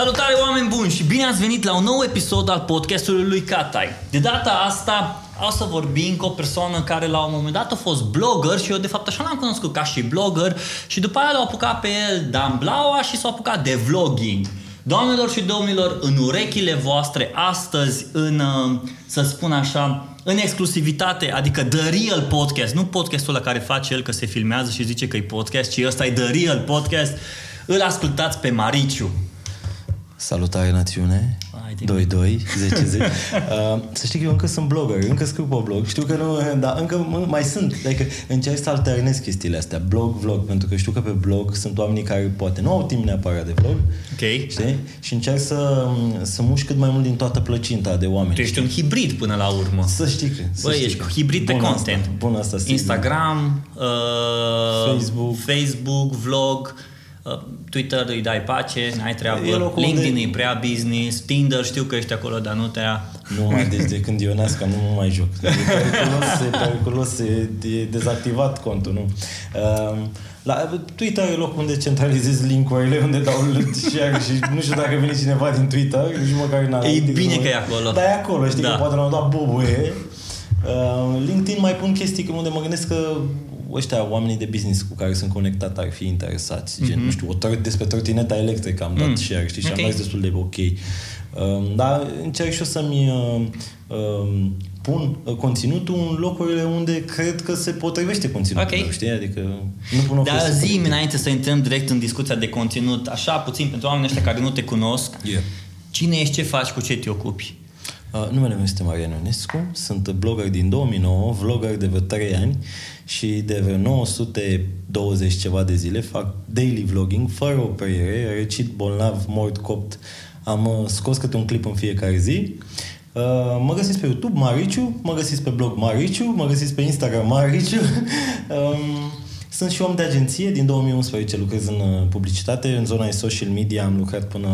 Salutare oameni buni și bine ați venit la un nou episod al podcastului lui Catai. De data asta o să vorbim cu o persoană care la un moment dat a fost blogger și eu de fapt așa l-am cunoscut ca și blogger și după aia l-a apucat pe el Dan Blaua și s-a apucat de vlogging. Doamnelor și domnilor, în urechile voastre, astăzi, în, uh, să spun așa, în exclusivitate, adică The Real Podcast, nu podcastul la care face el că se filmează și zice că e podcast, ci ăsta e The Real Podcast, îl ascultați pe Mariciu. Salutare națiune, 2-2, 10-10. Uh, să știi că eu încă sunt blogger, încă scriu pe blog. Știu că nu, dar încă mai sunt. Adică încerc să alternez chestiile astea, blog, vlog, pentru că știu că pe blog sunt oamenii care poate nu au timp neapărat de vlog. Ok. Știi? Și încerc să, să mușc cât mai mult din toată plăcinta de oameni. Tu ești un hibrid până la urmă. Să știi că. Să Băi, știi ești că. hibrid pe Bun content. Asta, bun asta, sigur. Instagram, uh, Facebook. Facebook, vlog, uh, Twitter îi dai pace, n-ai E treabă, locul LinkedIn unde- e prea business, Tinder știu că ești acolo, dar nu te ia. Nu mai, deci de când Ionesca nu mă mai joc. E periculos, e periculos, e, e dezactivat contul, nu? Uh, la Twitter e locul unde centralizez link-urile, unde dau share și nu știu dacă vine cineva din Twitter, nici măcar n-a E bine că e acolo. Da, e acolo, știi, Da. că poate l-am dat bubuie. Uh, LinkedIn mai pun chestii unde mă gândesc că ăștia oamenii de business cu care sunt conectat ar fi interesați. Gen, nu știu, o tor- despre trotineta electrică am dat Mm. share, știi, și Ok. am mers destul de ok. Um, dar încerc și eu să-mi uh, um, pun uh, conținutul în locurile unde cred că se potrivește conținutul, Ok. meu, știi? Adică nu pun o Dar chestie zi pe- înainte să intrăm direct în discuția de conținut, așa puțin pentru oamenii ăștia care nu te cunosc, Yeah. cine ești, ce faci, cu ce te ocupi? Uh, numele meu este Marian Ionescu, sunt blogger din 2009, vlogger de vreo 3 ani și de vreo 920 ceva de zile fac daily vlogging fără oprire, recit bolnav, mort, copt. Am uh, scos câte un clip în fiecare zi. Uh, mă găsiți pe YouTube Mariciu, mă găsiți pe blog Mariciu, mă găsiți pe Instagram Mariciu. um, sunt și om de agenție, din 2011 lucrez în uh, publicitate, în zona de social media am lucrat până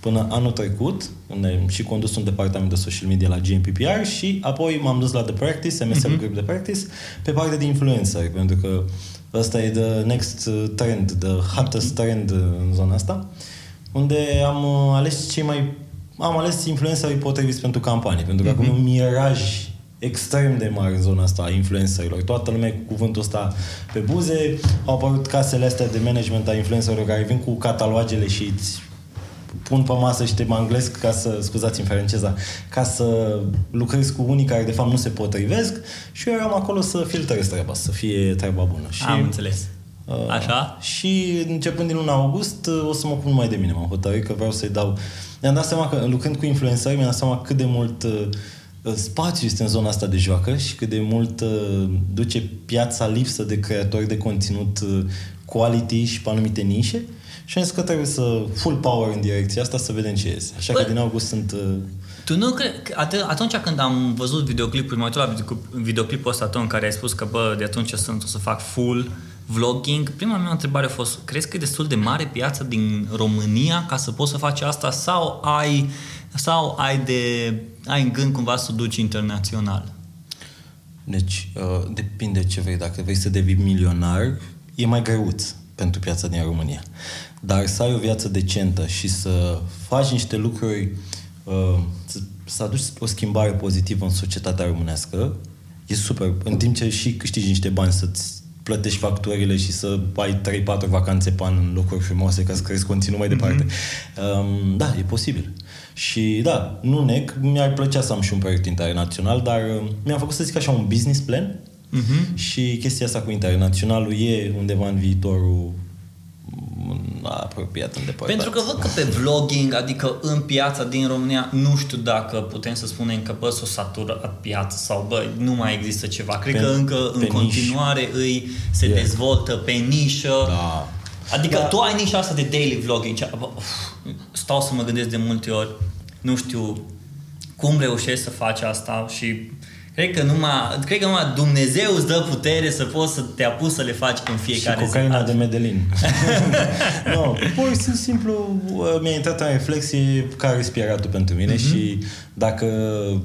până anul trecut, unde am și condus un departament de social media la GMPPR și apoi m-am dus la The Practice, MSL Mhm. Group The Practice, pe partea de influencer, pentru că ăsta e the next uh, trend, the hottest trend uh, în zona asta, unde am uh, ales cei mai am ales influencerii potriviți pentru campanii, pentru că acum e un miraj extrem de mare în zona asta a influencerilor. Toată lumea cu cuvântul ăsta pe buze. Au apărut casele astea de management a influencerilor care vin cu catalogele și îți pun pe masă și te manglesc ca să, scuzați-mi franceza, ca să lucrezi cu unii care de fapt nu se potrivesc și eu eram acolo să filtrez treaba, să fie treaba bună. Și, Am înțeles. uh, Așa? Și începând din luna august uh, o să mă pun mai de mine, m-am hotărât că vreau să-i dau... Mi-am dat seama că lucrând cu influențări, mi-am dat seama cât de mult uh, spațiu este în zona asta de joacă și cât de mult uh, duce piața lipsă de creatori de conținut uh, quality și pe anumite nișe și am zis că trebuie să full power în direcția asta să vedem ce iese. Așa Bă, că din august sunt... Uh, Tu nu cred că at- atunci când am văzut videoclipul, m-am uitat la videoclip- videoclipul ăsta tău în care ai spus că, bă, de atunci sunt, o să fac full vlogging, prima mea întrebare a fost, crezi că e destul de mare piața din România ca să poți să faci asta sau ai, sau ai, de, ai în gând cumva să o duci internațional? Deci, uh, depinde ce vrei. Dacă vrei să devii milionar, e mai greuț pentru piața din România. Dar să ai o viață decentă și să faci niște lucruri, uh, să, să aduci o schimbare pozitivă în societatea românească, e super. În timp ce și câștigi niște bani să-ți plătești facturile și să ai 3-4 vacanțe pe an în locuri frumoase ca să crezi conținut mai departe. Um, da, e posibil. Și da, nu neg, mi-ar plăcea să am și un proiect internațional, dar uh, mi-am făcut să zic așa un business plan Mhm. și chestia asta cu internaționalul e undeva în viitorul mm, apropiat îndepărtat. Pentru că văd că pe vlogging, adică în piața din România, nu știu dacă putem să spunem că bă, s-o saturat piața sau bă, nu mai există ceva. Cred Pe- că încă pe în nișă. continuare îi se Yeah. dezvoltă pe nișă. Da. Adică Da. tu ai nișa asta de daily vlogging. cea- bă, uf, Stau să mă gândesc de multe ori, nu știu cum reușești să faci asta și Cred că, numai, cred că numai Dumnezeu îți dă putere să poți să te apuci să le faci în fiecare și zi. cocaina de Medellin. nu, pur și simplu uh, mi-a intrat în reflexie care e spiratul pentru mine Mhm. și dacă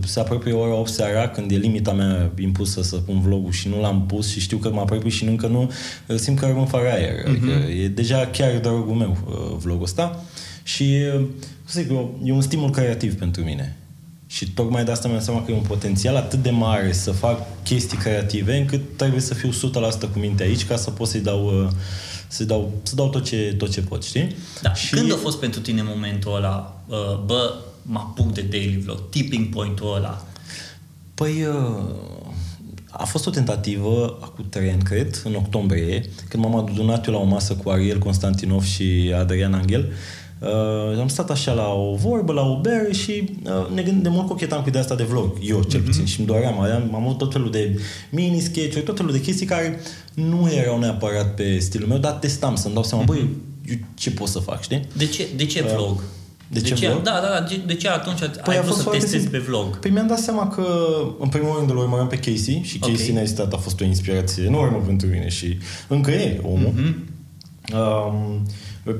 se apropie ora 8 seara, când e limita mea impusă să pun vlogul și nu l-am pus și știu că mă apropii și încă nu, simt că rămân fără aer. Adică Mhm. e deja chiar dragul meu uh, vlogul ăsta. Și, sigur, e un stimul creativ pentru mine. Și tocmai de asta mi-am seama că e un potențial atât de mare să fac chestii creative încât trebuie să fiu 100% cu minte aici ca să pot să-i dau, să dau, să dau tot, ce, tot ce pot, știi? Da. Și Când a fost pentru tine momentul ăla, bă, mă apuc de daily vlog, tipping point-ul ăla? Păi, a fost o tentativă, acum trei ani, cred, în octombrie, când m-am adunat eu la o masă cu Ariel Constantinov și Adrian Angel. Uh, am stat așa la o vorbă, la o bere și uh, ne gând, de mult cochetam cu ideea asta de vlog, eu cel mm-hmm. puțin, și îmi doream, am, am avut tot felul de mini sketch tot felul de chestii care nu erau neapărat pe stilul meu, dar testam să-mi dau seama, mm-hmm. băi, eu ce pot să fac, știi? De ce, de ce uh, vlog? De, de ce, ce vlog? Da, da, da. De, de ce atunci păi ai vrut să testezi pe vlog? Păi mi-am dat seama că, în primul rând, îl urmăream pe Casey și Casey okay. Neistat a fost o inspirație enormă pentru mine și încă e omul. Mm-hmm. Um,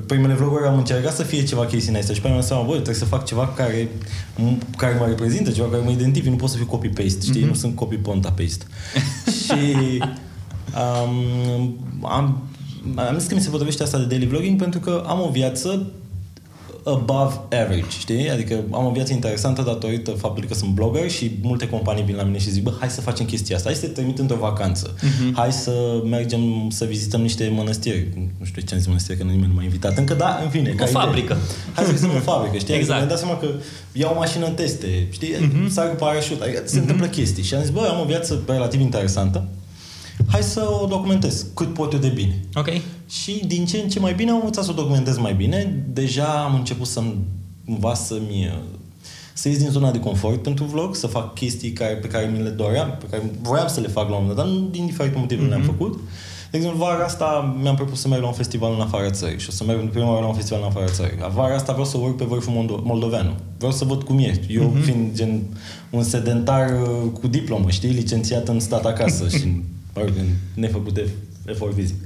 primele vloguri am încercat să fie ceva Casey Neistat și pe mi-am seama, băi, trebuie să fac ceva care, care mă reprezintă, ceva care mă identific, nu pot să fiu copy-paste, știi? Mm-hmm. Nu sunt copy-ponta-paste. și um, am, am zis că mi se potrivește asta de daily vlogging pentru că am o viață above average, știi? Adică am o viață interesantă datorită faptului că sunt blogger și multe companii vin la mine și zic, bă, hai să facem chestia asta, hai să te trimit într-o vacanță, uh-huh. hai să mergem să vizităm niște mănăstiri. Nu știu ce am zis mănăstiri, că nimeni nu m-a invitat. Încă da, în fine. O fabrică. Idee. Hai să vizităm o fabrică, știi? Adică exact. Adică mi-am dat seama că iau o mașină în teste, știi? Uh-huh. Sar cu parașut, adică se uh-huh. întâmplă chestii. Și am zis, bă, am o viață relativ interesantă hai să o documentez cât pot eu de bine. Ok. Și din ce în ce mai bine am învățat să o documentez mai bine. Deja am început să-mi învaț să-mi să ies din zona de confort pentru vlog, să fac chestii care, pe care mi le doream, pe care voiam să le fac la un moment dat, dar nu din diferite motive mm-hmm. le-am mhm. făcut. De exemplu, vara asta mi-am propus să merg la un festival în afara țării și o să merg prima oară la un festival în afara țării. Vara asta vreau să urc pe vârful Moldo- moldoveanu. Vreau să văd cum e. Eu mm-hmm. fiind gen un sedentar uh, cu diplomă, știi, licențiat în stat acasă și mă rog, în nefăcute efort fizic.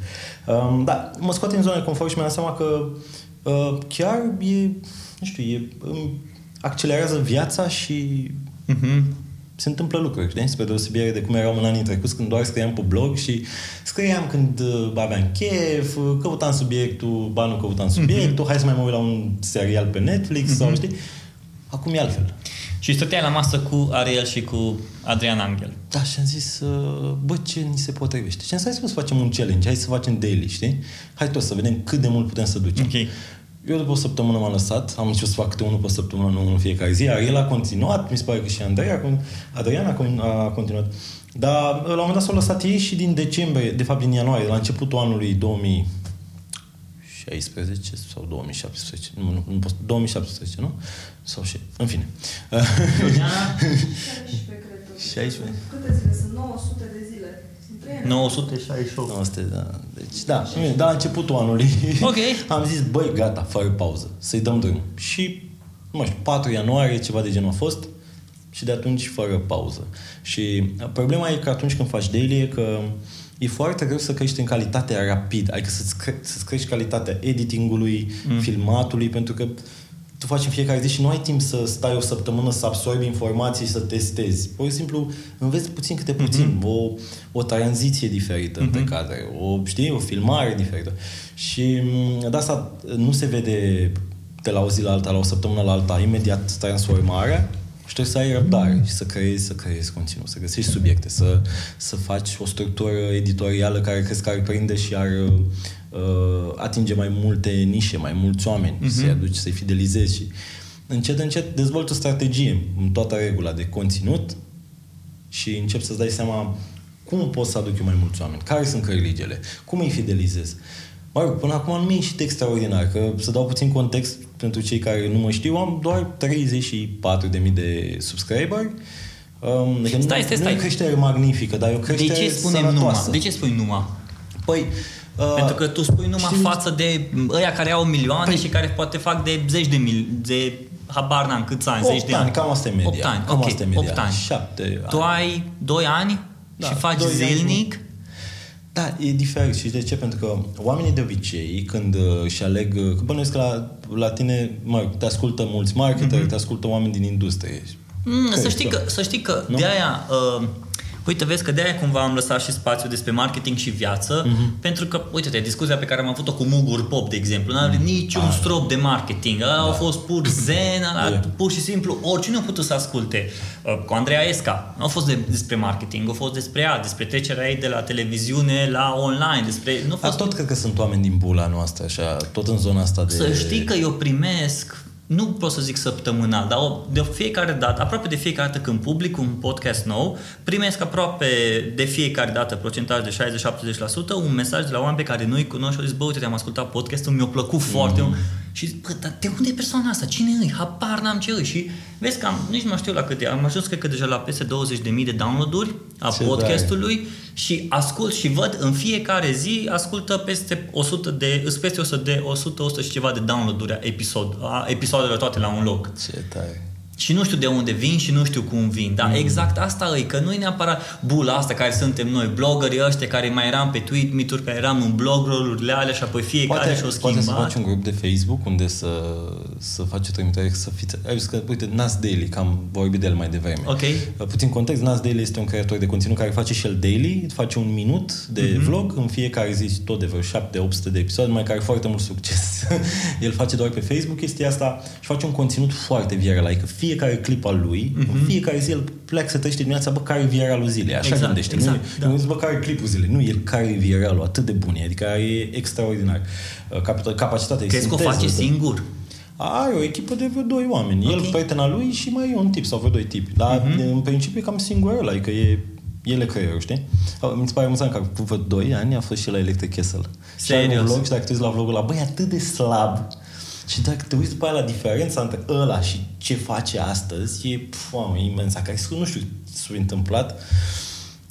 Um, da, mă scoate în zona de confort și mi-am seama că uh, chiar e, nu știu, e, um, accelerează viața și uh-huh. se întâmplă lucruri, știi? Spre deosebire de cum eram în anii trecuți când doar scriam pe blog și scriam când uh, aveam chef, căutam subiectul, ba nu căutam subiectul, uh-huh. hai să mai mă uit la un serial pe Netflix uh-huh. sau știi? Acum e altfel. Și stăteai la masă cu Ariel și cu Adrian Angel. Da, și am zis, uh, bă, ce ni se potrivește? Și am zis, hai să facem un challenge, hai să facem daily, știi? Hai tot să vedem cât de mult putem să ducem. Okay. Eu după o săptămână m-am lăsat, am început să fac câte unul pe săptămână, nu unul în fiecare zi, Ariel a continuat, mi se pare că și Andrei a, Adrian a continuat. Dar la un moment dat s-au lăsat ei și din decembrie, de fapt din ianuarie, la începutul anului 2000, 2016 sau 2017, nu, nu, nu 2017, nu? Sau și, în fine. 16, Câte zile sunt? 900 de zile. 968. 900, da. Deci, da, da, la începutul anului Ok. am zis, băi, gata, fără pauză, să-i dăm drum. Și, nu știu, 4 ianuarie, ceva de genul a fost, și de atunci fără pauză. Și problema e că atunci când faci daily e că e foarte greu să crești în calitate rapid, adică să-ți, cre- să crești calitatea editingului, mm. filmatului, pentru că tu faci în fiecare zi și nu ai timp să stai o săptămână să absorbi informații și să testezi. Pur și simplu înveți puțin câte puțin, mm-hmm. o, o tranziție diferită mm-hmm. între cadre, o, știi, o filmare diferită. Și mm, de asta nu se vede de la o zi la alta, la o săptămână la alta, imediat transformarea, și trebuie să ai răbdare și să creezi, să creezi continuu, să găsești subiecte, să, să faci o structură editorială care crezi că ar prinde și ar uh, atinge mai multe nișe, mai mulți oameni, uh-huh. să-i aduci, să-i fidelizezi și încet, încet dezvolți o strategie în toată regula de conținut și încep să-ți dai seama cum pot să aduc eu mai mulți oameni, care sunt cărligele, cum îi fidelizez. Mă rog, până acum nu mi-a ieșit extraordinar, că să dau puțin context pentru cei care nu mă știu, am doar 34.000 de subscriberi. Um, stai, stai, stai. Nu e creștere magnifică, dar e o creștere De ce spunem numai? De ce spui numai? Păi, Uh, Pentru că tu spui numai știi, față de ăia care au milioane păi, și care poate fac de zeci de mil, de habar n-am câți ani, zeci de ani. ani. cam asta e media. 8 ani, cam ok, asta e media. 8 ani. 7 Tu ai 2 ani da, și faci zilnic ani. Da, e diferit. Și de ce? Pentru că oamenii de obicei, când uh, își aleg... Uh, că bănuiesc că la, la tine, mă, te ascultă mulți marketeri, mm-hmm. te ascultă oameni din industrie. Mm, să, știi că, să știi că nu? de aia uh, uite, vezi că de-aia cumva am lăsat și spațiu despre marketing și viață, mm-hmm. pentru că, uite-te, discuția pe care am avut-o cu Mugur Pop, de exemplu, n-are mm. niciun ah, strop de marketing, ăla da. au fost pur zen, ăla, yeah. pur și simplu, oricine a putut să asculte. Uh, cu Andreea Esca, nu a fost de, despre marketing, a fost despre ea, despre trecerea ei de la televiziune la online, despre... Nu a fost... tot cred că sunt oameni din bula noastră, așa, tot în zona asta de... Să știi că eu primesc nu pot să zic săptămânal, dar de fiecare dată, aproape de fiecare dată când public un podcast nou, primesc aproape de fiecare dată, procentaj de 60-70%, un mesaj de la oameni pe care nu-i cunosc și au zis, bă, uite, te-am ascultat podcastul, mi-a plăcut mm. foarte mult. Și zic, bă, dar de unde e persoana asta? Cine e? Habar n-am ce e. Și vezi că am, nici nu mai știu la câte, am ajuns cred că deja la peste 20.000 de download-uri a ce podcastului dai. și ascult și văd în fiecare zi ascultă peste 100 de, peste 100 de 100, 100 și ceva de download-uri a, episod, a episoadele toate la un loc. Ce tare și nu știu de unde vin și nu știu cum vin. Dar mm. exact asta e, că nu e neapărat bula asta care suntem noi, bloggerii ăștia care mai eram pe tweet mituri, care eram în blog urile alea și apoi fiecare poate, și-o schimbat. Poate să faci un grup de Facebook unde să, să faci o trimitere, să fiți... Ai zis că, uite, Nas Daily, că am vorbit de el mai devreme. Ok. Uh, puțin context, Nas Daily este un creator de conținut care face și el daily, face un minut de mm-hmm. vlog în fiecare zi, tot de vreo 7-800 de episoade, mai care foarte mult succes. el face doar pe Facebook chestia asta și face un conținut foarte viral, adică fiecare clip al lui, mm-hmm. în fiecare zi el pleacă să trăiește dimineața, bă, care e viralul zilei, așa exact, gândește. Exact, nu, da. nu zic, bă, care e clipul zilei, nu, el care e viralul, atât de bun, adică e extraordinar. Uh, capacitatea Crezi că o face de... singur? Are o echipă de vreo doi oameni. Okay. El, prietena lui și mai e un tip sau vreo doi tipi. Dar mm-hmm. în principiu e cam singur ăla, adică e ele creierul, știi? Mi se pare amuzant că cu vreo 2 ani a fost și la Electric Castle. Serios? Și un vlog și dacă te uiți la vlogul ăla, băi, atât de slab și dacă te uiți după aia la diferența între ăla și ce face astăzi, e foame imensă. Care nu știu s-a întâmplat.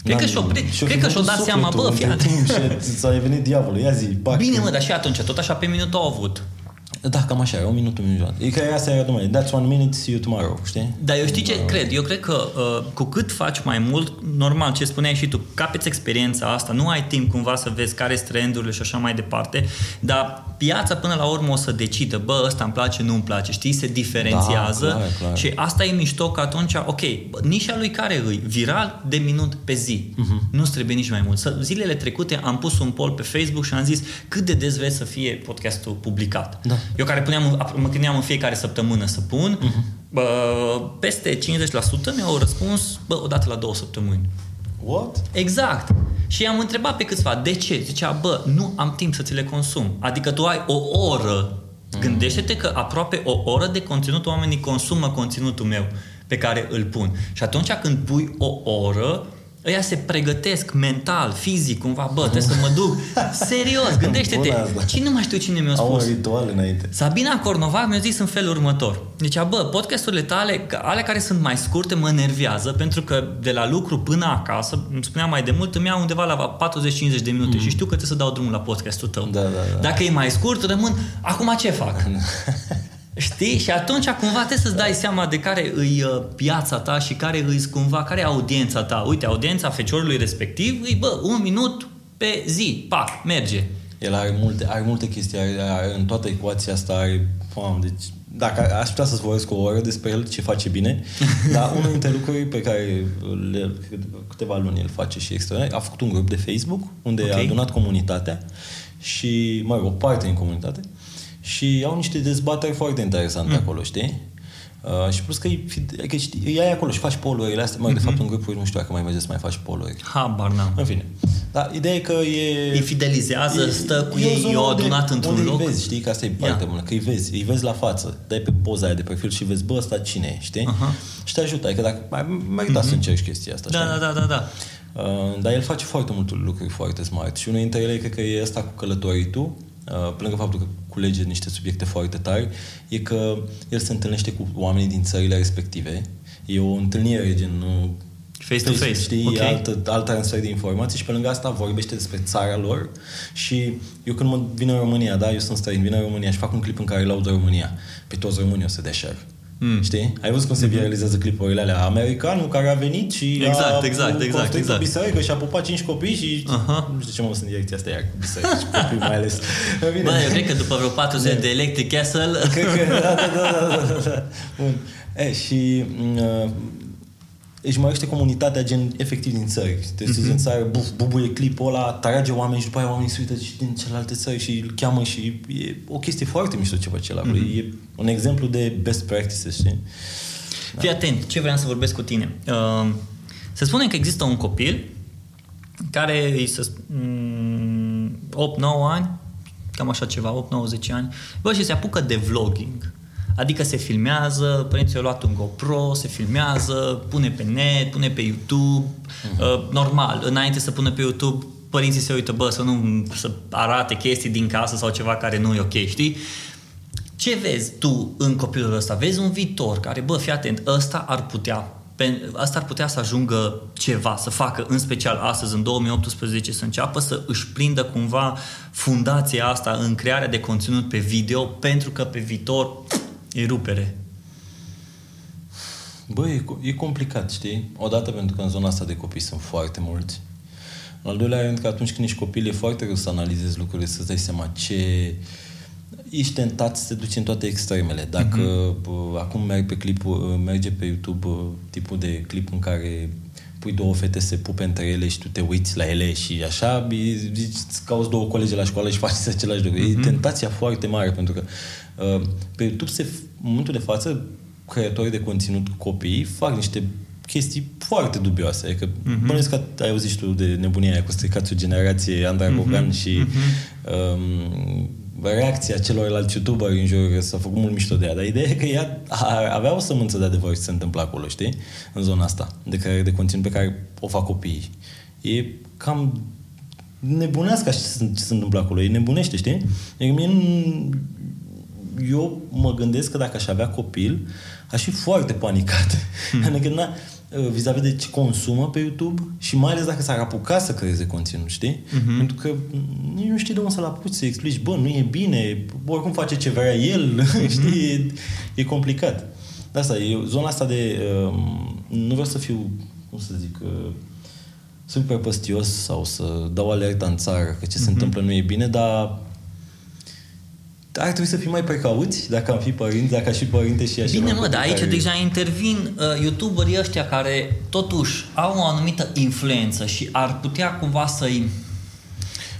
Cred că și-o, și cred că și-o dat seama, bă, fii S-a venit diavolul, ia zi, pac. Bine, mă, dar și atunci, tot așa pe minut au avut. Da, cam așa, un minut, un minut. E că asta era domnule, that's one minute, see you tomorrow, știi? Dar eu știi ce uh, cred? Eu cred că uh, cu cât faci mai mult, normal, ce spuneai și tu, capeți experiența asta, nu ai timp cumva să vezi care sunt trendurile și așa mai departe, dar piața până la urmă o să decidă, bă, ăsta îmi place, nu îmi place, știi, se diferențiază da, clar, clar. și asta e mișto că atunci, ok, nișa lui care îi? Viral de minut pe zi. Uh-huh. Nu trebuie nici mai mult. Zilele trecute am pus un poll pe Facebook și am zis cât de des vrei să fie podcastul publicat. Da. Eu care puneam, mă gândeam în fiecare săptămână să pun, uh-huh. bă, peste 50% mi-au răspuns, bă, odată la două săptămâni. What? Exact. Și am întrebat pe câțiva, de ce? Zicea, bă, nu am timp să ți le consum. Adică tu ai o oră. Mm. Gândește-te că aproape o oră de conținut oamenii consumă conținutul meu pe care îl pun. Și atunci când pui o oră, ăia se pregătesc mental, fizic, cumva, bă, trebuie să mă duc. Serios, gândește-te. Cine nu mai știu cine mi-a spus. Au un ritual înainte. Sabina Cornova mi-a zis în felul următor. Deci, bă, podcasturile tale, ale care sunt mai scurte, mă nervează, pentru că de la lucru până acasă, îmi spunea mai de mult, îmi iau undeva la 40-50 de minute mm. și știu că trebuie să dau drumul la podcastul tău. Da, da, da. Dacă e mai scurt, rămân, acum ce fac? Știi? Și atunci cumva trebuie să-ți dai seama de care îi uh, piața ta și care îi cumva, care e audiența ta. Uite, audiența feciorului respectiv îi, bă, un minut pe zi, pac, merge. El are multe, are multe chestii, are, are, în toată ecuația asta are, pam, deci dacă aș putea să-ți vorbesc o oră despre el, ce face bine, dar unul dintre lucruri pe care le, câteva luni el face și extraordinar, a făcut un grup de Facebook unde okay. a adunat comunitatea și, mă rog, o parte din comunitate și au niște dezbateri foarte interesante mm. acolo, știi? Uh, și plus că e, adică e ai acolo și faci polurile astea, mai mm-hmm. de fapt în grupuri nu știu dacă mai mergi să mai faci poluri. Habar n-am. În fine. Dar ideea e că e... Îi fidelizează, e, stă cu ei, eu adunat într-un loc. Îi vezi, știi, că asta e partea bună, că îi vezi, îi vezi la față, dai pe poza aia de profil și vezi, bă, ăsta cine e, știi? Uh-huh. Și te ajută, adică dacă mai merita mm-hmm. să mhm. încerci chestia asta. Da, da, da, da, da. Uh, dar el face foarte multe lucruri foarte smart și unul dintre ele cred că e asta cu călătoritul, uh, pe lângă faptul că culege niște subiecte foarte tari, e că el se întâlnește cu oamenii din țările respective. E o întâlnire gen face to face, știi, okay. alt, alt transfer de informații și pe lângă asta vorbește despre țara lor și eu când mă vin în România, da, eu sunt străin, vin în România și fac un clip în care laud România. Pe toți românii o să dea share. Mm. Știi? Ai văzut cum se mhm. viralizează clipurile alea? Americanul care a venit și exact, a exact, exact, exact. o biserică și a pupat cinci copii și uh-huh. nu știu ce mă sunt în direcția asta iar biserică și copii mai ales. Bine. Bă, eu cred că după vreo 40 de, de Electric Castle... Cred că, da, da, da, da, da, da. Bun. E, și uh, își mărește comunitatea gen efectiv din țări. Deci mm-hmm. în țară buf, bubuie clipul ăla, trage oameni și după aia oamenii se uită și din celelalte țări și îl cheamă și e o chestie foarte mișto ce face la mm-hmm. E un exemplu de best practices, știi? Da. Fii atent, ce vreau să vorbesc cu tine. Uh, să spunem că există un copil care îi să 8-9 ani, cam așa ceva, 8-9-10 ani, bă, și se apucă de vlogging. Adică se filmează, părinții au luat un GoPro, se filmează, pune pe net, pune pe YouTube. Uh-huh. Uh, normal, înainte să pună pe YouTube, părinții se uită, bă, să nu să arate chestii din casă sau ceva care nu e ok, știi? Ce vezi tu în copilul ăsta? Vezi un viitor care, bă, fii atent, ăsta ar putea asta ar putea să ajungă ceva, să facă, în special astăzi, în 2018, să înceapă să își prindă cumva fundația asta în crearea de conținut pe video, pentru că pe viitor e rupere. Băi, e, e complicat, știi? Odată pentru că în zona asta de copii sunt foarte mulți. În al doilea rând că atunci când ești copil e foarte greu să analizezi lucrurile, să-ți dai seama ce... Ești tentat să te duci în toate extremele. Dacă uh-huh. acum merg pe clipul, merge pe YouTube tipul de clip în care pui două fete se pupe între ele și tu te uiți la ele și așa, zici, îți cauți două colegi la școală și faci același lucru. Uh-huh. E mhm. tentația foarte mare pentru că uh, pe YouTube se, în momentul de față creatorii de conținut copii fac niște chestii foarte dubioase. Adică, uh-huh. bănuiesc că ai auzit tu de nebunia aia cu stricați o generație Andra uh-huh. și uh-huh. um, reacția celorlalți youtuberi în jur s-a făcut mult mișto de ea, dar ideea e că ea avea o sămânță de adevăr ce se întâmplă acolo, știi? În zona asta, de care de conținut pe care o fac copiii. E cam nebunească ce se, ce se întâmplă acolo, e nebunește, știi? Adică mie eu mă gândesc că dacă aș avea copil, aș fi foarte panicat. Hmm. adică, na, Uh, vis-a-vis de ce consumă pe YouTube și mai ales dacă s-ar apuca să creeze conținut, știi? Uh-huh. Pentru că nici nu știi de unde să-l apuci, să explici, bă, nu e bine, oricum face ce vrea el, uh-huh. știi? E, e complicat. De asta, e zona asta de... Uh, nu vreau să fiu, cum să zic, uh, super păstios sau să dau alerta în țară că ce uh-huh. se întâmplă nu e bine, dar ar trebui să fim mai precauți dacă am fi părinți, dacă aș fi părinte și așa. Bine, mă, dar aici care... deja intervin uh, youtuberii ăștia care totuși au o anumită influență și ar putea cumva să-i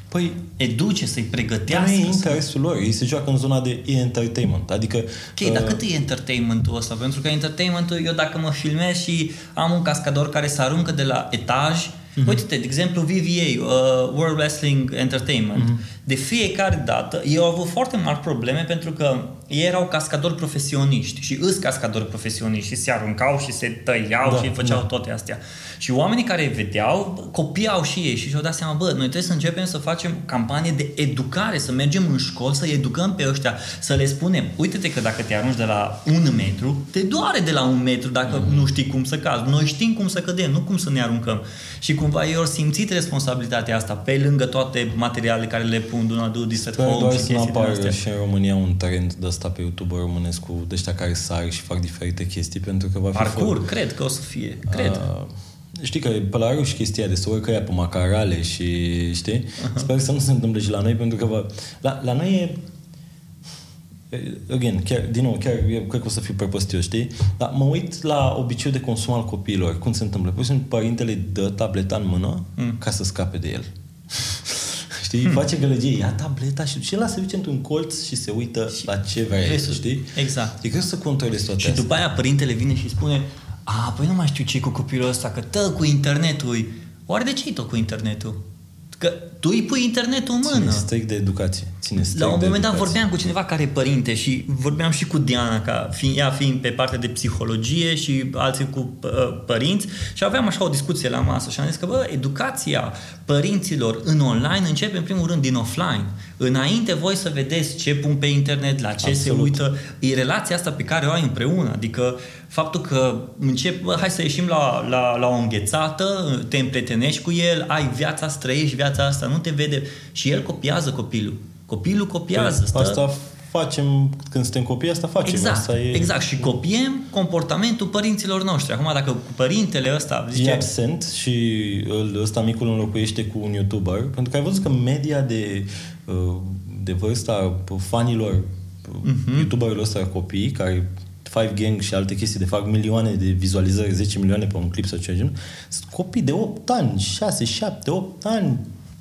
Păi, educe, să-i pregătească. Nu e interesul lor, ei se joacă în zona de entertainment. Adică... Ok, uh... dar cât e entertainmentul ăsta? Pentru că entertainmentul, eu dacă mă filmez și am un cascador care se aruncă de la etaj, Mm-hmm. Uite-te, de exemplu, VVA, uh, World Wrestling Entertainment. Mm-hmm. De fiecare dată, ei au avut foarte mari probleme pentru că ei erau cascadori profesioniști și îs cascadori profesioniști și se aruncau și se tăiau da, și făceau da. toate astea. Și oamenii care îi vedeau, copiau și ei și și-au dat seama, bă, noi trebuie să începem să facem campanie de educare, să mergem în școli, să educăm pe ăștia, să le spunem, uite-te că dacă te arunci de la un metru, te doare de la un metru dacă mm-hmm. nu știi cum să cazi. Noi știm cum să cădem, nu cum să ne aruncăm. Și cumva ei au simțit responsabilitatea asta pe lângă toate materialele care le pun Duna Du, Disset Home și chestii de astea. și în România un trend de ăsta pe YouTube românesc cu ăștia care sar și fac diferite chestii pentru că va fi... Parcur, fără... cred că o să fie. Cred. A, știi că pe la și chestia de să urcă ea pe macarale și știi? Uh-huh. Sper să nu se întâmple și la noi pentru că vă, la, la noi e again, chiar, din nou, chiar eu cred că o să fiu prăpăstios, știi? Dar mă uit la obiceiul de consum al copiilor. Cum se întâmplă? Pur și simplu, părintele dă tableta în mână mm. ca să scape de el. știi? Hmm. Face gălăgie, ia tableta și, și el se duce într-un colț și se uită și la ce vrea el, știi? Exact. E greu să controlezi toate Și după aia părintele vine și spune a, păi nu mai știu ce cu copilul ăsta, că tă cu internetul. Oare de ce tot cu internetul? Că tu îi pui internetul în mână. Ține strict de educație. Ține strict La un moment dat vorbeam cu cineva care e părinte și vorbeam și cu Diana, ca fiind, ea fiind pe partea de psihologie și alții cu uh, părinți și aveam așa o discuție la masă și am zis că, bă, educația părinților în online începe în primul rând din offline. Înainte voi să vedeți ce pun pe internet, la ce Absolut. se uită, e relația asta pe care o ai împreună. Adică faptul că încep, bă, hai să ieșim la, la, la o înghețată, te împrietenești cu el, ai viața, străiești viața asta, nu te vede și el copiază copilul. Copilul copiază. Păi, asta facem, când suntem copii, asta facem. Exact, asta e... exact. Și copiem comportamentul părinților noștri. Acum, dacă părintele ăsta zice... E absent și ăsta micul înlocuiește cu un YouTuber, pentru că ai văzut că media de, uh, de vârsta fanilor uh-huh. YouTuberilor ăsta copii, care Five Gang și alte chestii de fac milioane de vizualizări, 10 milioane pe un clip sau ceva genul, sunt copii de 8 ani, 6, 7, 8 ani,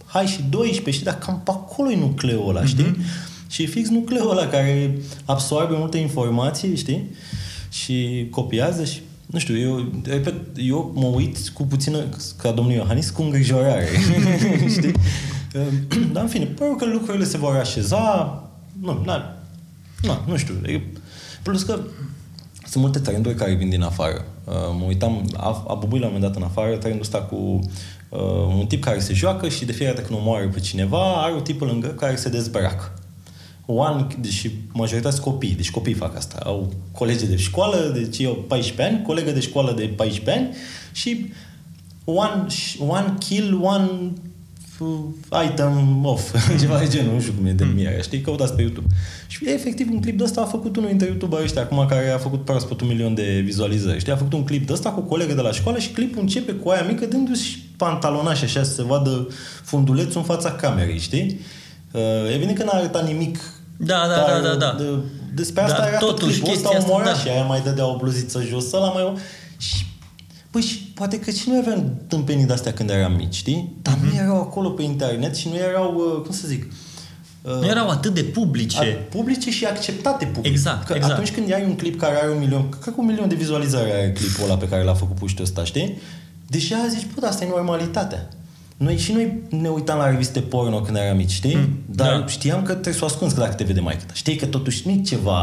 hai și 12, știi, dar cam pe acolo e nucleul ăla, știi? Mm-hmm. Și e fix nucleul ăla care absorbe multe informații, știi? Și copiază și nu știu, eu, repet, eu mă uit cu puțină, ca domnul Iohannis, cu îngrijorare, știi? Dar în fine, pare că lucrurile se vor așeza, nu, na, na, nu știu, e, plus că sunt multe trenduri care vin din afară. Uh, mă uitam, a, a bubuit la un moment dat în afară trendul ăsta cu uh, un tip care se joacă și de fiecare dată când omoară pe cineva, are un tip lângă care se dezbracă. One, deși majoritatea copii, deci copiii fac asta. Au colegi de școală, deci eu 14 ani, colegă de școală de 14 ani și one, one kill, one item off, ceva de genul, nu știu cum e de mie, știi, căutați pe YouTube. Și efectiv un clip de ăsta a făcut unul dintre YouTuberii ăștia acum care a făcut proaspăt un milion de vizualizări, știi, a făcut un clip de ăsta cu colegă de la școală și clipul începe cu aia mică dându-și pantalonaș așa să se vadă fundulețul în fața camerei, știi? Uh, evident că n-a arătat nimic da, da, dar, da, da, da. De, despre asta Dar era totuși, tot clipul ăsta, chestia omoraș asta, da. și aia mai dădea o bluziță jos, ăla mai... Și, păi, și poate că și noi aveam tâmpenii de-astea când eram mici, știi? Dar Mhm. mm-hmm. nu erau acolo pe internet și nu erau, uh, cum să zic... uh, Nu erau atât de publice. a- publice și acceptate public. Exact, că exact. atunci când ai un clip care are un milion, cred că un milion de vizualizări are clipul ăla pe care l-a făcut puștul ăsta, știi? Deja zici, bă, dar asta e normalitatea. Noi și noi ne uitam la reviste porno când eram mici, știi? Mm, Dar da. știam că trebuie să o ascunzi că dacă te vede mai Știi că totuși nu e ceva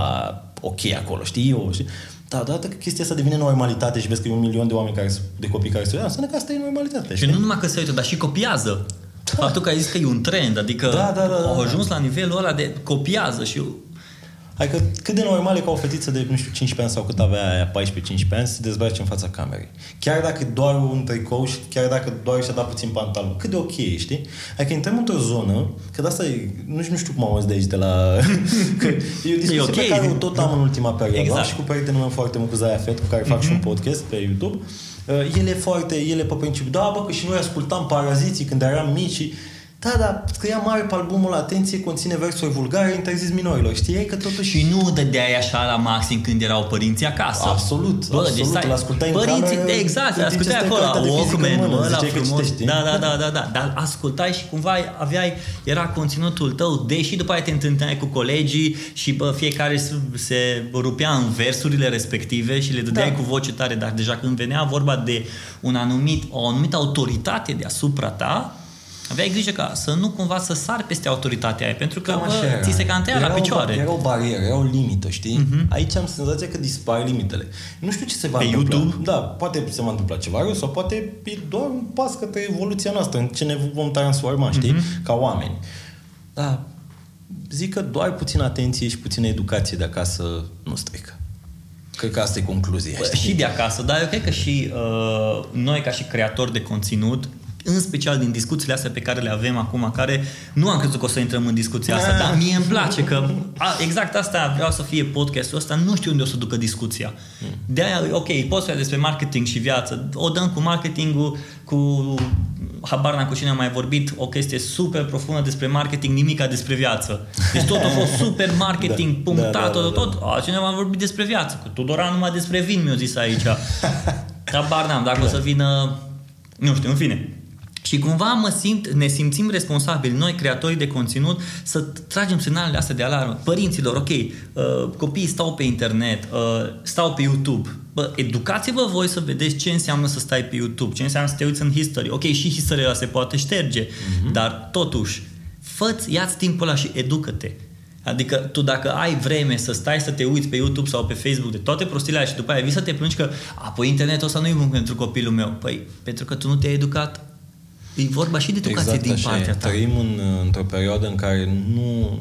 ok acolo, știi eu, știi? Dar odată că chestia asta devine normalitate și vezi că e un milion de oameni care, se- de copii care se uită, înseamnă că asta e normalitatea, Și știi? nu numai că se uită, dar și copiază. Faptul că ai zis că e un trend, adică Da, da, da, da, au da. ajuns la nivelul ăla de copiază și eu, Adică cât de normal e ca o fetiță de, nu știu, 15 ani sau cât avea aia, 14-15 ani, să se dezbrace în fața camerei. Chiar dacă doar un tricou și chiar dacă doar și-a dat puțin pantalon. Cât de ok e, știi? Adică intrăm într-o zonă, că de asta e, nu știu, nu știu cum am auzit de aici de la... că e o discuție E ok. pe care o tot am în ultima perioadă. Exact. Am și cu prietenul meu foarte mult, cu Zaya Fet, cu care fac și un podcast pe YouTube. Uh, ele foarte, ele pe principiu, da, bă, că și noi ascultam Paraziții când eram mici și da, da, scria mare pe albumul Atenție, conține versuri vulgare, interzis minorilor. Știai că totuși și nu dădeai așa la maxim când erau părinții acasă. Absolut, Bă, absolut, deci stai, îl ascultai în părinții, cameră, exact, în îl timp ce ascultai stai acolo, cu cartea de fizică în Walkman-ul mână, ăla ziceai că frumos. citești, Da, da, știi? da, da, da, dar ascultai și cumva aveai, era conținutul tău, deși după aia te întâlneai cu colegii și bă, fiecare se- se rupea în versurile respective și le dădeai Da. cu voce tare, dar deja când venea vorba de un anumit, o anumită autoritate deasupra ta, aveai grijă ca să nu cumva să sari peste autoritatea aia, pentru că Cam bă, așa era. ți se cantea la Era o- picioare. Era o barieră, era o limită, știi? Uh-huh. Aici am senzația că dispar limitele. Nu știu ce se va Pe întâmpla. YouTube? Da, poate se va întâmpla ceva rău sau poate e doar un pas către evoluția noastră, în ce ne vom transforma, știi? Uh-huh. Ca oameni. Da, zic că doar puțin atenție și puțină educație de acasă nu strică. Cred că asta e concluzia, Bă, știi? și de acasă, dar eu cred că și uh, noi ca și creatori de conținut în special din discuțiile astea pe care le avem acum, care nu am crezut că o să intrăm în discuția asta, Ah. dar mie îmi place că a, exact asta vreau să fie podcastul ăsta, nu știu unde o să ducă discuția. De aia, ok, poți să despre marketing și viață, o dăm cu marketingul, cu habar n-am cu cine am mai vorbit, o chestie super profundă despre marketing, nimica despre viață. Deci tot a fost super marketing, Da, punctat, da, da, tot, da, tot. A, cineva a vorbit despre viață, cu Tudoran numai despre vin mi-a zis aici. Habar n-am, dacă o să vină, nu știu, în fine. Și cumva mă simt, ne simțim responsabili, noi, creatorii de conținut, să tragem semnalele astea de alarmă. Părinților, ok, uh, copiii stau pe internet, uh, stau pe YouTube. Bă, educați-vă voi să vedeți ce înseamnă să stai pe YouTube, ce înseamnă să te uiți în history. Ok, și history se poate șterge, uh-huh. dar totuși, fă-ți, ia-ți timpul ăla și educă-te. Adică tu dacă ai vreme să stai să te uiți pe YouTube sau pe Facebook de toate prostile alea și după aia vii să te plângi că apoi internetul ăsta nu e bun pentru copilul meu. Păi, pentru că tu nu te-ai educat. E vorba și de educație exact din așa partea e. ta. Trăim în, într-o perioadă în care nu,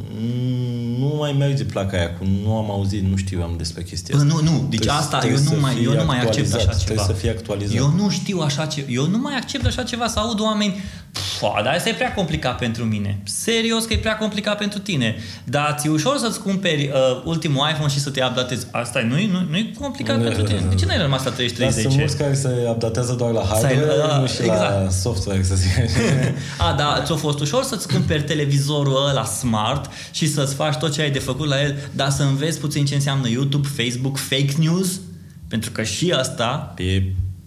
nu mai merge placa aia cu nu am auzit, nu știam despre chestia Bă, asta. nu, nu, deci Trebuie- asta trebuie eu să nu mai, fie eu nu mai accept actualizat, așa ceva. Trebuie să fie actualizat. Eu nu știu așa ceva, eu nu mai accept așa ceva să aud oameni "Pf, Fua, dar asta e prea complicat pentru mine. Serios că e prea complicat pentru tine. Dar ți ușor să-ți cumperi uh, ultimul iPhone și să te updatezi. Asta e, nu-i, nu, nu complicat Da, pentru da, tine. da, De ce da. n-ai rămas la Dar sunt 30-30? mulți care se updatează doar la hardware, Să ai- nu și la exact. software, să zic. A, da, ți-a fost ușor să-ți cumperi televizorul ăla smart și să-ți faci tot ce ai de făcut la el, dar să înveți puțin ce înseamnă YouTube, Facebook, fake news, pentru că și asta E,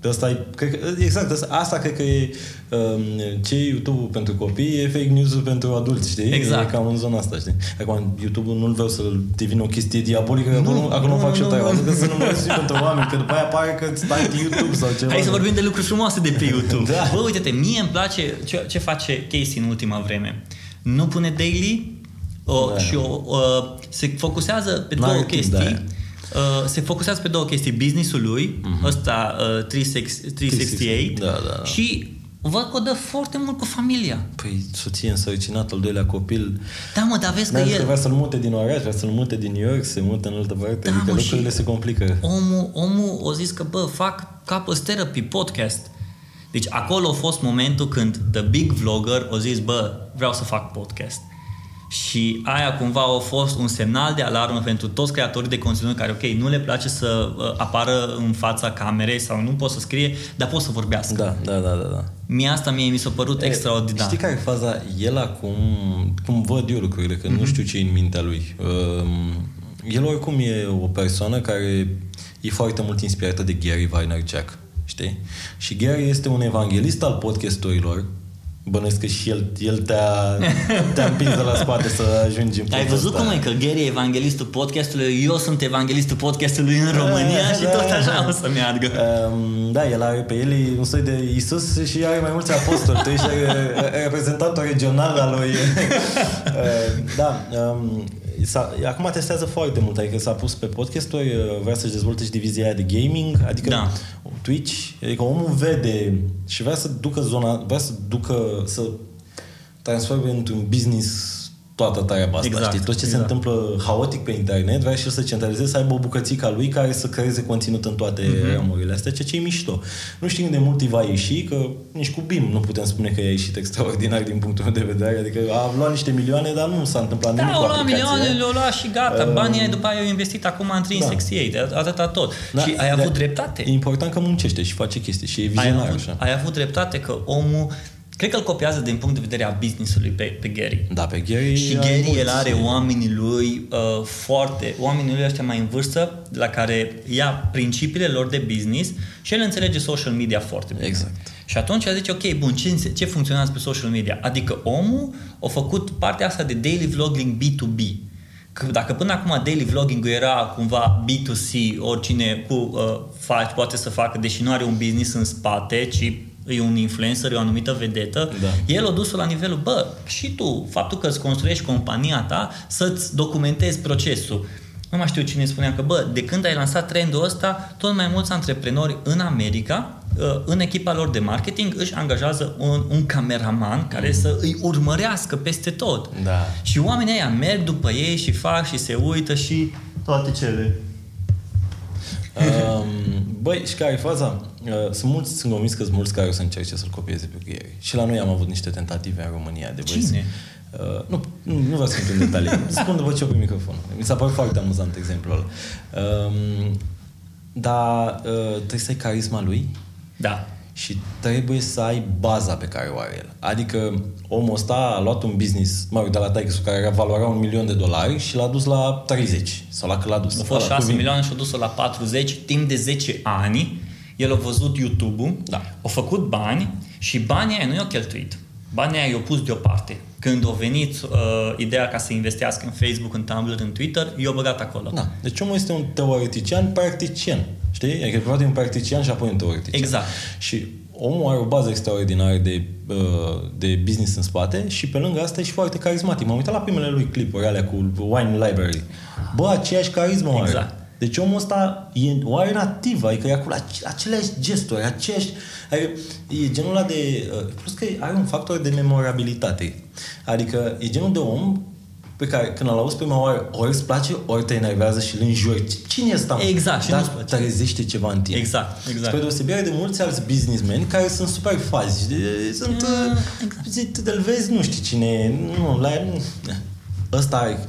asta e, cred că, exact, asta, asta cred că e um, ce e YouTube pentru copii, e fake news pentru adulți, știi? Exact. E cam în zona asta, știi? Acum, YouTube-ul nu-l vreau să devină o chestie diabolică, că Nu, acolo, acolo nu, fac și nu, eu treaba, nu. adică să nu mă și pentru oameni, că după aia pare că stai pe YouTube sau ceva. Hai să vorbim de lucruri frumoase de pe YouTube. Da. Bă, uite-te, mie îmi place ce, ce face Casey în ultima vreme. Nu pune daily o, Da. și o, o, se focusează pe N-are două timp, chestii. da. Uh, se focusează pe două chestii. Businessul lui, ăsta uh, 360 368 Da, da, da. și văd că o dă foarte mult cu familia. Păi, soție însărcinată, al doilea copil, Da, mă, dar vezi că Că el, vrea să-l mute din oraș, vrea să-l mute din New York, se mută în altă parte, Da, adică mă, lucrurile și- se complică. omul, omul o zis că, bă, fac couples therapy podcast. Deci acolo a fost momentul când The Big Vlogger a zis, bă, vreau să fac podcast. Și aia cumva a fost un semnal de alarmă pentru toți creatorii de conținut care, ok, nu le place să uh, apară în fața camerei sau nu pot să scrie, dar pot să vorbească. Da, da, da, da. da. Mie asta mie mi s-a părut extraordinar. Știi care e faza? El acum, cum văd eu lucrurile, că Mhm. nu știu ce e în mintea lui. Um, el oricum e o persoană care e foarte mult inspirată de Gary Vaynerchuk, știi? Și Gary este un evanghelist al podcasturilor. Bănuiesc că și el, el te-a, te-a împins de la spate să ajungi în Ai punctul văzut ăsta. cum e că Gary e evanghelistul podcastului, eu sunt evanghelistul podcastului în România Da, și da, tot da. așa o să meargă. Um, da, el are pe el e un soi de Isus și are mai mulți apostoli. Tu ești uh, reprezentantul regional al lui. Uh, da, um, s-a, acum testează foarte mult, adică s-a pus pe podcasturi, uh, vrea să-și dezvolte și divizia aia de gaming, adică Da. Twitch, adică omul vede și vrea să ducă zona, vrea să ducă, să transforme într-un business toată treaba asta, Exact, știi? Tot ce se exact. întâmplă haotic pe internet, vrea și el să centralizeze, să aibă o bucățică a lui care să creeze conținut în toate Mhm. mm-hmm. ramurile astea, ceea ce e mișto. Nu știm de mult îi va ieși, că nici cu BIM nu putem spune că i-a ieșit extraordinar din punctul meu de vedere, adică a luat niște milioane, dar nu s-a întâmplat nimic Da, cu au luat aplicația. milioane, le-au luat și gata. Banii ai după aia au investit acum în 368, da. atâta tot. Da, și ai de- avut dreptate. E important că muncește și face chestii și e Ai vizionar avut, așa. ai avut dreptate că omul, cred că îl copiază din punct de vedere a business-ului pe, pe Gary. Da, pe Gary Și are Gary, mulți- el are oamenii lui uh, foarte, oamenii lui ăștia mai în vârstă, la care ia principiile lor de business și el înțelege social media foarte bine. Exact. Și atunci a zice, ok, bun, ce, înse- ce funcționează pe social media? Adică omul a făcut partea asta de daily vlogging B2B. Că dacă până acum daily vlogging era cumva B2C, oricine cu uh, faci, poate să facă, deși nu are un business în spate, ci e un influencer, e o anumită vedetă, Da. el a dus la nivelul, bă, și tu, faptul că îți construiești compania ta, să-ți documentezi procesul. Nu mai știu cine spunea că, bă, de când ai lansat trendul ăsta, tot mai mulți antreprenori în America, uh, în echipa lor de marketing, își angajează un, un cameraman care să îi urmărească peste tot. Da. Și oamenii ăia merg după ei și fac și se uită și toate cele. Um, băi, și care e faza? Uh, sunt mulți, sunt convins că sunt mulți care o să încerce să-l copieze pe Gary. Și la noi am avut niște tentative în România de băieți. Cine? Uh, nu, nu, nu vreau să intru în detalii. Spun după ce eu pe microfon. Mi s-a părut foarte amuzant exemplul ăla. Um, dar uh, trebuie să ai carisma lui Da. Și trebuie să ai baza pe care o are el. Adică omul ăsta a luat un business, mă rog, de la Tigers care era valoarea un milion de dolari și l-a dus la 30 sau la cât l-a dus. A fost Ăla, 6 cuvinte. milioane și a dus-o la 40 timp de 10 ani. El a văzut YouTube-ul, Da. a făcut bani și banii aia nu i-au cheltuit. Banii aia i-au pus deoparte. Când a venit uh, ideea ca să investească în Facebook, în Tumblr, în Twitter, i-au băgat acolo. Da. Deci omul este un teoretician practician. Știi? Adică poate un practician și apoi un teoretician. Exact. Și omul are o bază extraordinară de, uh, de business în spate și pe lângă asta e și foarte carismatic. M-am uitat la primele lui clipuri alea cu Wine Library. Bă, aceeași carismă o are. Exact. Deci omul ăsta e, o are nativă, adică e acolo ace- aceleași gesturi, aceeași... Adică e genul ăla de... uh, Plus că are un factor de memorabilitate. Adică e genul de om pe care când îl auzi prima oară, ori îți place, ori te enervează și îl înjuri. Cine e ăsta? Exact, și Dar nu-ți place. trezește ceva în tine. Exact, exact. Spre deosebire de mulți alți businessmen care sunt super fazi. De- Sunt, Ah, exact. zi, tu îl vezi, nu știi cine e. Nu, la nu. Ăsta are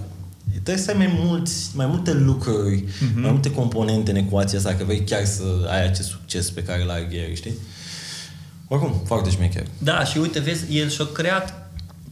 Trebuie să ai mai, mulți, mai multe lucruri, Mhm. mm-hmm. mai multe componente în ecuația asta, că vrei chiar să ai acest succes pe care l-are Gary, știi? Oricum, foarte șmecher. Da, și uite, vezi, el și-a creat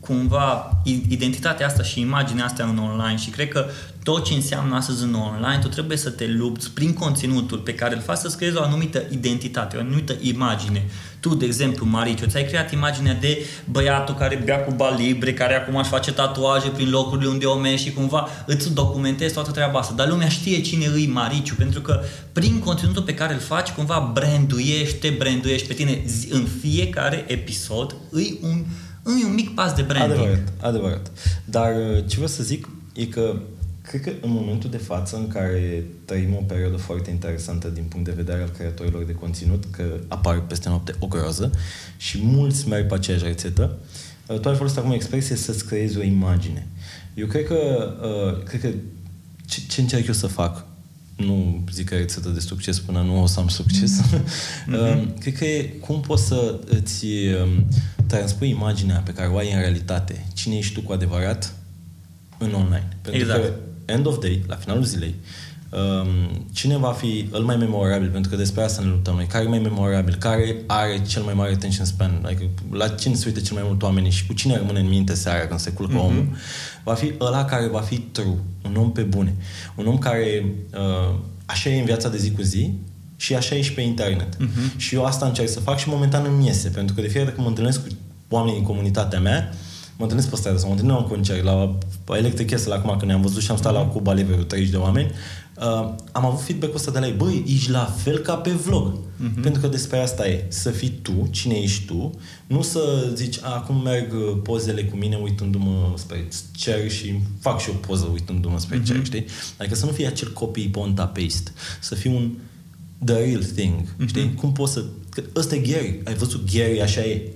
cumva i- identitatea asta și imaginea asta în online și cred că tot ce înseamnă astăzi în online, tu trebuie să te lupți prin conținutul pe care îl faci să-ți creezi o anumită identitate, o anumită imagine. Tu, de exemplu, Mariciu, ți-ai creat imaginea de băiatul care bea cu bani libre, care acum își face tatuaje prin locurile unde o mergi și cumva îți documentezi toată treaba asta. Dar lumea știe cine îi Mariciu, pentru că prin conținutul pe care îl faci, cumva branduiești, te branduiești pe tine zi- în fiecare episod, îi un, îi un mic pas de branding. Adevărat, adevărat. Dar uh, ce vreau să zic e că cred că în momentul de față în care trăim o perioadă foarte interesantă din punct de vedere al creatorilor de conținut, că apar peste noapte o groază și mulți merg pe aceeași rețetă, uh, tu ai folosit acum expresie să-ți creezi o imagine. Eu cred că, uh, cred că ce, ce încerc eu să fac nu zic că e rețetă de succes până nu o să am succes. Mm-hmm. Cred că e cum poți să îți um, transpui imaginea pe care o ai în realitate, cine ești tu cu adevărat în online. Pentru Exact. că end of day, la finalul zilei, um, cine va fi el mai memorabil, pentru că despre asta ne luptăm noi, care e mai memorabil, care are cel mai mare attention span, adică la cine se uită cel mai mult oamenii și cu cine rămâne în minte seara când se culcă mm-hmm. omul, va fi ăla care va fi true, un om pe bune, un om care uh, așa e în viața de zi cu zi și așa e și pe internet. Mm-hmm. Și eu asta încerc să fac și momentan îmi iese, pentru că de fiecare dată când mă întâlnesc cu oamenii din comunitatea mea, mă întâlnesc pe stradă sau mă întâlnesc la un concert, la Electric Castle, acum când ne-am văzut și am stat la Cuba Libre cu 30 de oameni, uh, am avut feedback-ul ăsta de la ei, băi, ești la fel ca pe vlog. Uh-huh. Pentru că despre asta e, să fii tu, cine ești tu, nu să zici, "A, acum merg uh, pozele cu mine uitându-mă spre cer și fac și o poză uitându-mă spre uh-huh. cer, știi? Adică să nu fie acel copy, ponta, paste, să fie un the real thing, uh-huh. știi? Cum poți să... Că ăsta e Gary, ai văzut Gary, așa e.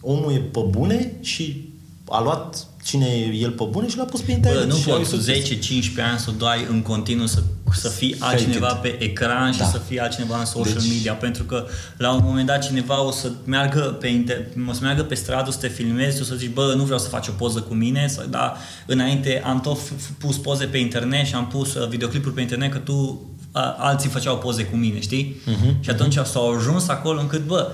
Omul e pe bune și a luat cine e el pe bune și l-a pus pe internet. Bă, nu și are poți succes. 10-15 ani să dai în continuu să, să fii altcineva it. pe ecran și Da. să fii altcineva în social Deci- media, pentru că la un moment dat cineva o să meargă pe, inter, o să meargă pe stradă, o să te filmezi, o să zici, bă, nu vreau să faci o poză cu mine, sau, dar înainte am tot f- f- pus poze pe internet și am pus uh, videoclipuri pe internet că tu a, alții făceau poze cu mine, știi? Mhm. Și atunci s-au ajuns acolo încât, bă,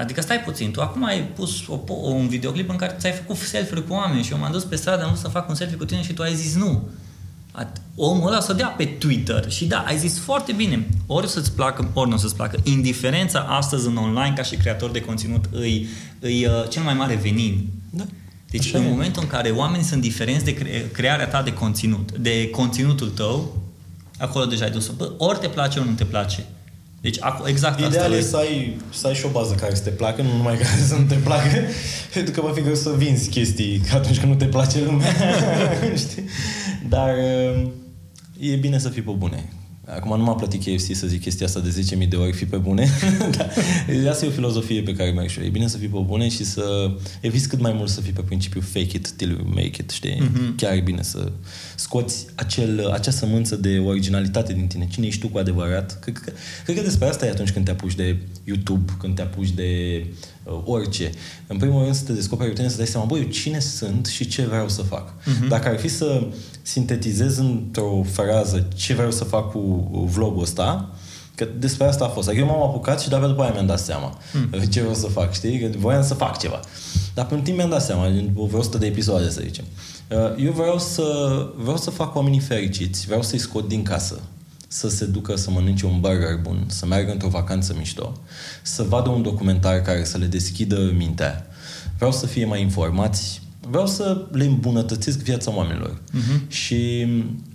Adică stai puțin, tu acum ai pus o, po- un videoclip în care ți-ai făcut selfie cu oameni și eu m-am dus pe stradă, am vrut să fac un selfie cu tine și tu ai zis nu. At- Omul ăla să dea pe Twitter și da, ai zis foarte bine, ori o să-ți placă, ori nu o să-ți placă. Indiferența astăzi în online ca și creator de conținut îi, îi uh, cel mai mare venin. Da. Deci Așa în e. momentul în care oamenii sunt diferenți de cre- crearea ta de conținut, de conținutul tău, acolo deja ai dus Bă, ori te place, ori nu te place. Deci acu- exact asta Ideal e e. să ai, să ai și o bază care să te placă, nu numai care să nu te placă, pentru că va fi greu să vinzi chestii atunci când nu te place lumea. Știi? Dar uh, e bine să fii pe bune. Acum nu m-a plătit KFC să zic chestia asta de 10.000 de ori, fi pe bune. Dar asta e o filozofie pe care merg și eu. E bine să fii pe bune și să eviți cât mai mult să fii pe principiu fake it till you make it, știi? Mm-hmm. Chiar e bine să scoți acel, acea sămânță de originalitate din tine. Cine ești tu cu adevărat? Cred că, cred că despre asta e atunci când te apuci de YouTube, când te apuci de uh, orice. În primul rând să te descoperi pe tine, să dai seama, băi, eu cine sunt și ce vreau să fac. Uh-huh. Dacă ar fi să sintetizez într-o frază ce vreau să fac cu vlogul ăsta, că despre asta a fost. Adică eu m-am apucat și de-abia după aia mi-am dat seama mm. ce vreau să fac, știi? Că voiam să fac ceva. Dar până în timp mi-am dat seama, după vreo 100 de episoade, să zicem. Uh, Eu vreau să, vreau să fac oamenii fericiți, vreau să-i scot din casă, să se ducă să mănânce un burger bun, să meargă într-o vacanță mișto, să vadă un documentar care să le deschidă mintea. Vreau să fie mai informați, vreau să le îmbunătățesc viața oamenilor. Uh-huh. Și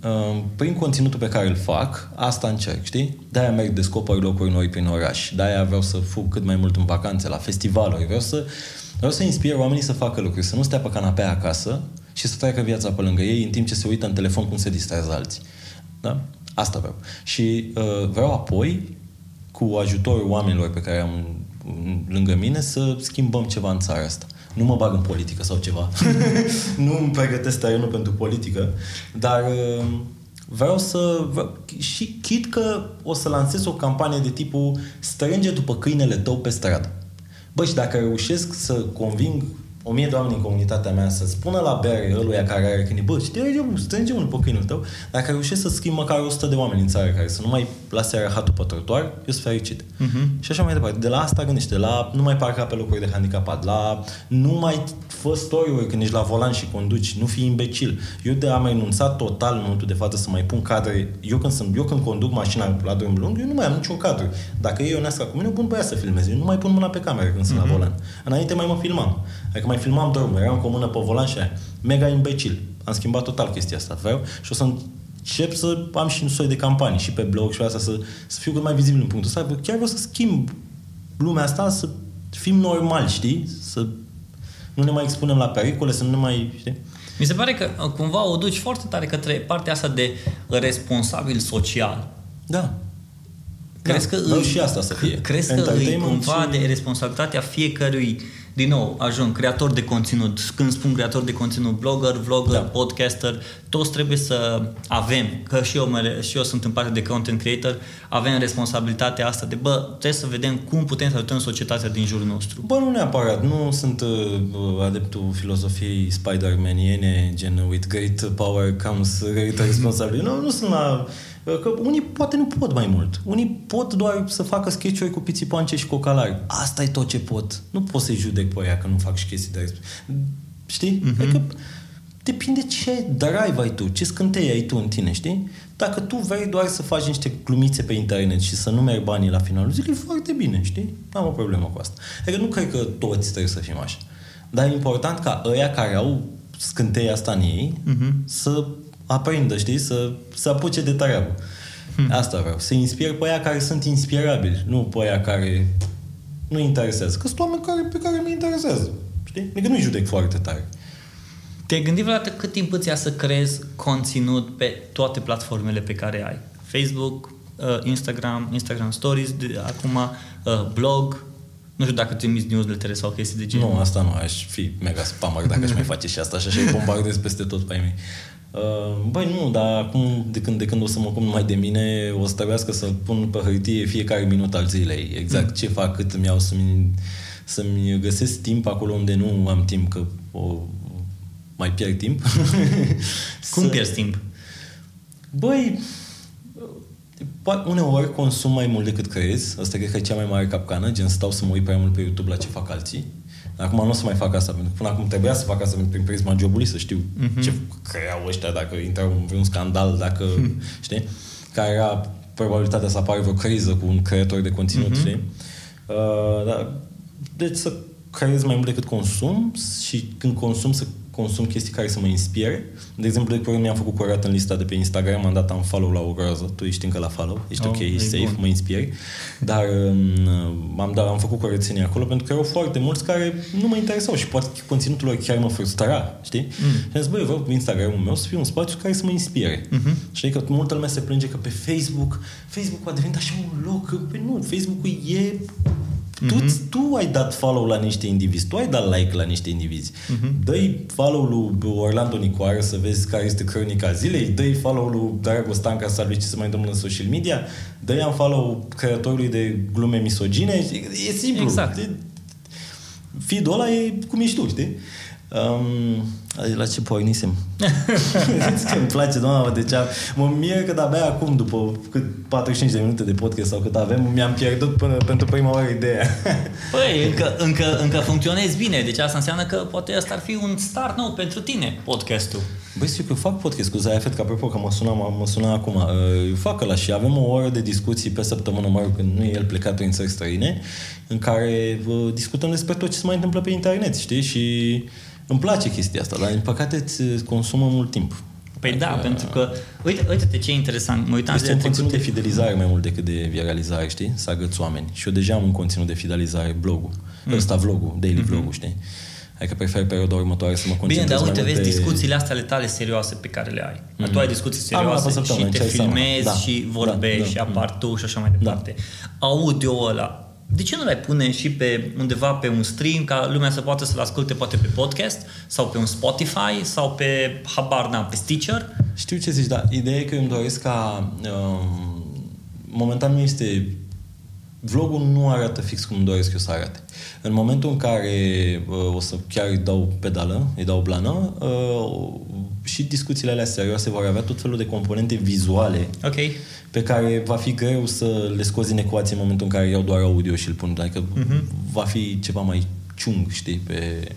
uh, prin conținutul pe care îl fac, asta încerc, știi? De-aia merg, descoper locuri noi prin oraș. De-aia vreau să fug cât mai mult în vacanțe, la festivaluri. Vreau să, vreau să inspir oamenii să facă lucruri, să nu stea pe canapea acasă și să treacă viața pe lângă ei în timp ce se uită în telefon cum se distrează alții. Da? Asta vreau. Și uh, vreau apoi, cu ajutorul oamenilor pe care am lângă mine, să schimbăm ceva în țara asta. Nu mă bag în politică sau ceva. nu îmi pregătesc terenul pentru politică, dar uh, vreau să... Vreau, și chit că o să lansez o campanie de tipul strânge după câinele tău pe stradă. Bă, și dacă reușesc să conving o mie de oameni din comunitatea mea să spună la bere ăluia care are câine, bă, știi, eu strânge unul pe câinul tău, dacă reușesc să schimb măcar 100 de oameni în țară care să nu mai lase rahatul pe trotuar, eu sunt fericit. Uh-huh. Și așa mai departe. De la asta gândește, la nu mai parca pe locuri de handicapat, la nu mai fă story când ești la volan și conduci, nu fi imbecil. Eu de am renunțat total în momentul de față să mai pun cadre. Eu când, sunt, eu când conduc mașina la drum lung, eu nu mai am niciun cadru. Dacă e Ionesca cu mine, eu pun pe ea să filmez. Eu nu mai pun mâna pe cameră când uh-huh. sunt la volan. Înainte mai mă filmam. Adică mai filmam drumul, eram cu o mână pe volan și aia. Mega imbecil. Am schimbat total chestia asta. Vreau și o să încep să am și un soi de campanii și pe blog și asta să, să fiu cât mai vizibil în punctul ăsta. Chiar vreau să schimb lumea asta, să fim normali, știi? Să nu ne mai expunem la pericole, să nu ne mai... Știi? Mi se pare că uh, cumva o duci foarte tare către partea asta de responsabil social. Da. Crezi da, că îi, și asta să fie. Crezi că îi cumva și... de responsabilitatea fiecărui din nou, ajung creator de conținut. Când spun creator de conținut, blogger, vlogger, da. podcaster, toți trebuie să avem, că și eu, și eu sunt în parte de content creator, avem responsabilitatea asta de, bă, trebuie să vedem cum putem să ajutăm societatea din jurul nostru. Bă, nu neapărat. Nu sunt uh, adeptul filozofiei spider-maniene, gen with great power comes great responsibility. nu, nu sunt la Că unii poate nu pot mai mult. Unii pot doar să facă sketch cu pițipoance și cocalari. Asta e tot ce pot. Nu pot să-i judec pe aia că nu fac și chestii de Știi? Uh-huh. Adică depinde ce drive ai tu, ce scânteie ai tu în tine, știi? Dacă tu vrei doar să faci niște glumițe pe internet și să nu mergi banii la finalul zilei, foarte bine, știi? Nu am o problemă cu asta. Adică nu cred că toți trebuie să fim așa. Dar e important ca ăia care au scânteia asta în ei uh-huh. să aprindă, știi? Să, să apuce de treabă. Hmm. Asta vreau. Să inspir pe aia care sunt inspirabili, nu pe aia care nu interesează. Că sunt oameni care, pe care mi interesează. Știi? Adică nu-i judec foarte tare. Te-ai gândit vreodată cât timp îți ia să creezi conținut pe toate platformele pe care ai? Facebook, uh, Instagram, Instagram Stories, de, acum uh, blog, nu știu dacă trimiți newsletter sau chestii de genul. Nu, asta nu, aș fi mega spammer dacă aș mai face și asta și așa îi bombardez peste tot pe ei Uh, băi, nu, dar acum, de când, de când o să mă ocup numai de mine, o să trebuiască să pun pe hârtie fiecare minut al zilei. Exact mm. ce fac, cât îmi iau să-mi, să-mi găsesc timp acolo unde nu am timp, că o, mai pierd timp. Cum să... pierzi timp? Băi, uneori consum mai mult decât crezi. Asta cred că e cea mai mare capcană, gen stau să mă uit prea mult pe YouTube la ce fac alții. Acum nu o să mai fac asta, pentru că până acum trebuia să fac asta prin prisma jobului, să știu uh-huh. ce creau ăștia, dacă intrau în vreun scandal, dacă, uh-huh. știi? Care era probabilitatea să apară vreo criză cu un creator de conținut, uh-huh. știi? Uh, da, deci să creez mai mult decât consum și când consum să consum chestii care să mă inspire. De exemplu, de curând mi-am făcut curat în lista de pe Instagram, am dat un follow la o groază. Tu ești încă la follow, ești oh, ok, ești safe, bun. mă inspiri. Dar um, am, dat, am făcut curățenie acolo pentru că erau foarte mulți care nu mă interesau și poate conținutul lor chiar mă frustra, știi? Mm. Și am zis, băi, vreau Instagramul meu să fie un spațiu care să mă inspire. Mm-hmm. Știi că multă lume se plânge că pe Facebook, Facebook a devenit așa un loc. Păi nu, Facebook-ul e Mm-hmm. Tu, mhm. tu ai dat follow la niște indivizi, tu ai dat like la niște indivizi. Mm-hmm. Dă-i follow lui Orlando Nicoară să vezi care este cronica zilei, dă-i follow lui Drago Stanca să vezi ce se mai întâmplă în social media, dă-i un follow creatorului de glume misogine. E simplu. Exact. Feed-ul ăla e cum ești tu, știi? Um, la ce pornisem? că îmi place, doamna, deci am, mă mir că abia acum, după cât 45 de minute de podcast sau cât avem, mi-am pierdut până pentru prima oară ideea. Păi, încă, încă, încă funcționezi bine, deci asta înseamnă că poate asta ar fi un start nou pentru tine, podcastul. Băi, știu că fac podcast cu Zaya că apropo că mă suna, mă suna acum, uh, fac la și avem o oră de discuții pe săptămână, mă rog, când nu e el plecat prin țări străine, în care uh, discutăm despre tot ce se mai întâmplă pe internet, știi? Și îmi place chestia asta, dar din păcate îți consumă mult timp. Păi da, adică, pentru că, uite, uite ce interesant, mă uitam Este un conținut de fidelizare mai mult decât de viralizare, știi? Să agăți oameni. Și eu deja am un conținut de fidelizare, blogul. Mm. Ăsta vlogul, daily mm-hmm. vlogul, știi? Adică prefer perioada următoare să mă concentrez Bine, dar uite, vezi de... discuțiile astea ale tale serioase pe care le ai. Mm-hmm. Tu ai discuții serioase Am, și te filmezi da, și vorbești da, da, și apar tu și așa mai departe. Da. Audio ăla, de ce nu l-ai pune și pe undeva pe un stream ca lumea să poată să-l asculte poate pe podcast sau pe un Spotify sau pe habar n pe Stitcher? Știu ce zici, dar ideea e că eu îmi doresc ca um, momentan nu este vlogul nu arată fix cum îmi doresc eu să arate. În momentul în care uh, o să chiar îi dau pedală, îi dau blană, uh, și discuțiile alea serioase vor avea tot felul de componente vizuale okay. Pe care va fi greu să le scozi în ecuație în momentul în care iau doar audio și îl pun. Adică uh-huh. va fi ceva mai ciung, știi, pe...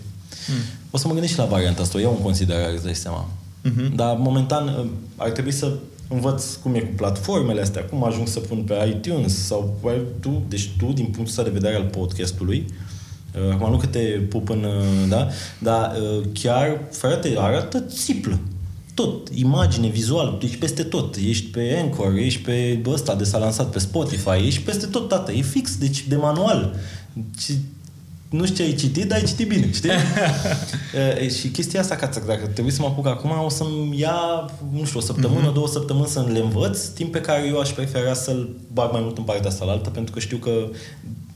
Mm. O să mă gândesc și la varianta asta, o iau în considerare, îți dai seama. Uh-huh. Dar momentan uh, ar trebui să învăț cum e cu platformele astea, cum ajung să pun pe iTunes sau tu, deci tu, din punctul de vedere al podcastului, uh, acum nu că te pup în, uh, da, dar uh, chiar, frate, arată țiplă. Tot, imagine, vizual, ești peste tot. Ești pe Anchor, ești pe ăsta de s-a lansat pe Spotify, ești peste tot, tată. E fix, deci de manual nu știu ce ai citit, dar ai citit bine, știi? e, și chestia asta, că dacă trebuie să mă apuc acum, o să-mi ia, nu știu, o săptămână, mm-hmm. două săptămâni să le învăț, timp pe care eu aș prefera să-l bag mai mult în partea asta la altă, pentru că știu că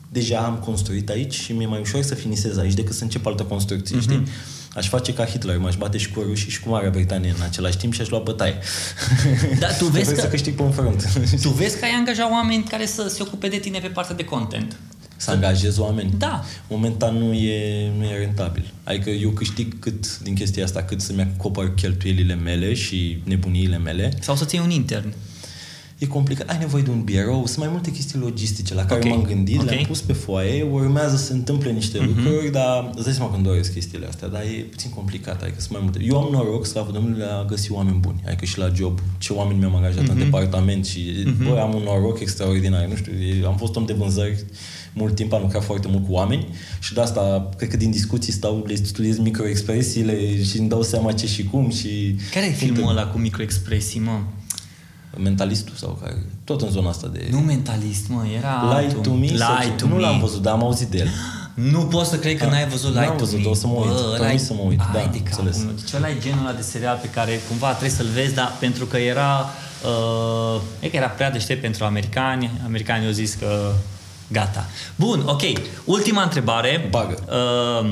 deja am construit aici și mi-e mai ușor să finisez aici decât să încep altă construcție, mm-hmm. știi? Aș face ca Hitler, m-aș bate și cu rușii și cu Marea Britanie în același timp și aș lua bătaie. Da, tu vezi că, să câștig pe un front. Tu vezi că ai angajat oameni care să se ocupe de tine pe partea de content. Să angajezi oameni? Da. Momentan nu e, nu e rentabil. Adică eu câștig cât din chestia asta, cât să-mi acopăr cheltuielile mele și nebuniile mele. Sau să ții un intern. E complicat. Ai nevoie de un birou, sunt mai multe chestii logistice la care okay. m-am gândit, okay. le-am pus pe foaie, urmează să se întâmple niște uh-huh. lucruri, dar îți dai seama când doresc chestiile astea, dar e puțin complicat, adică sunt mai multe. Eu am noroc, slavă Domnului, a găsi oameni buni, adică și la job, ce oameni mi-am angajat uh-huh. în mhm. departament și, uh-huh. băi, am un noroc extraordinar, nu știu, am fost om de vânzări mult timp, am lucrat foarte mult cu oameni și de asta, cred că din discuții stau, le studiez microexpresiile și îmi dau seama ce și cum și... Care e filmul ăla cu microexpresii, mă? Mentalistul sau care? Tot în zona asta de... Nu mentalist, mă, era Lie to me? Lie to nu me. l-am văzut, dar am auzit de el. Nu pot să cred că n-ai văzut Lie to văzut, me. o să mă uit. Bă, să mă uit. Da, de capul Deci ăla e genul ăla de serial pe care cumva trebuie să-l vezi, dar pentru că era... Uh, e că era prea deștept pentru americani. Americanii au zis că Gata. Bun, ok. Ultima întrebare. Bagă. Uh,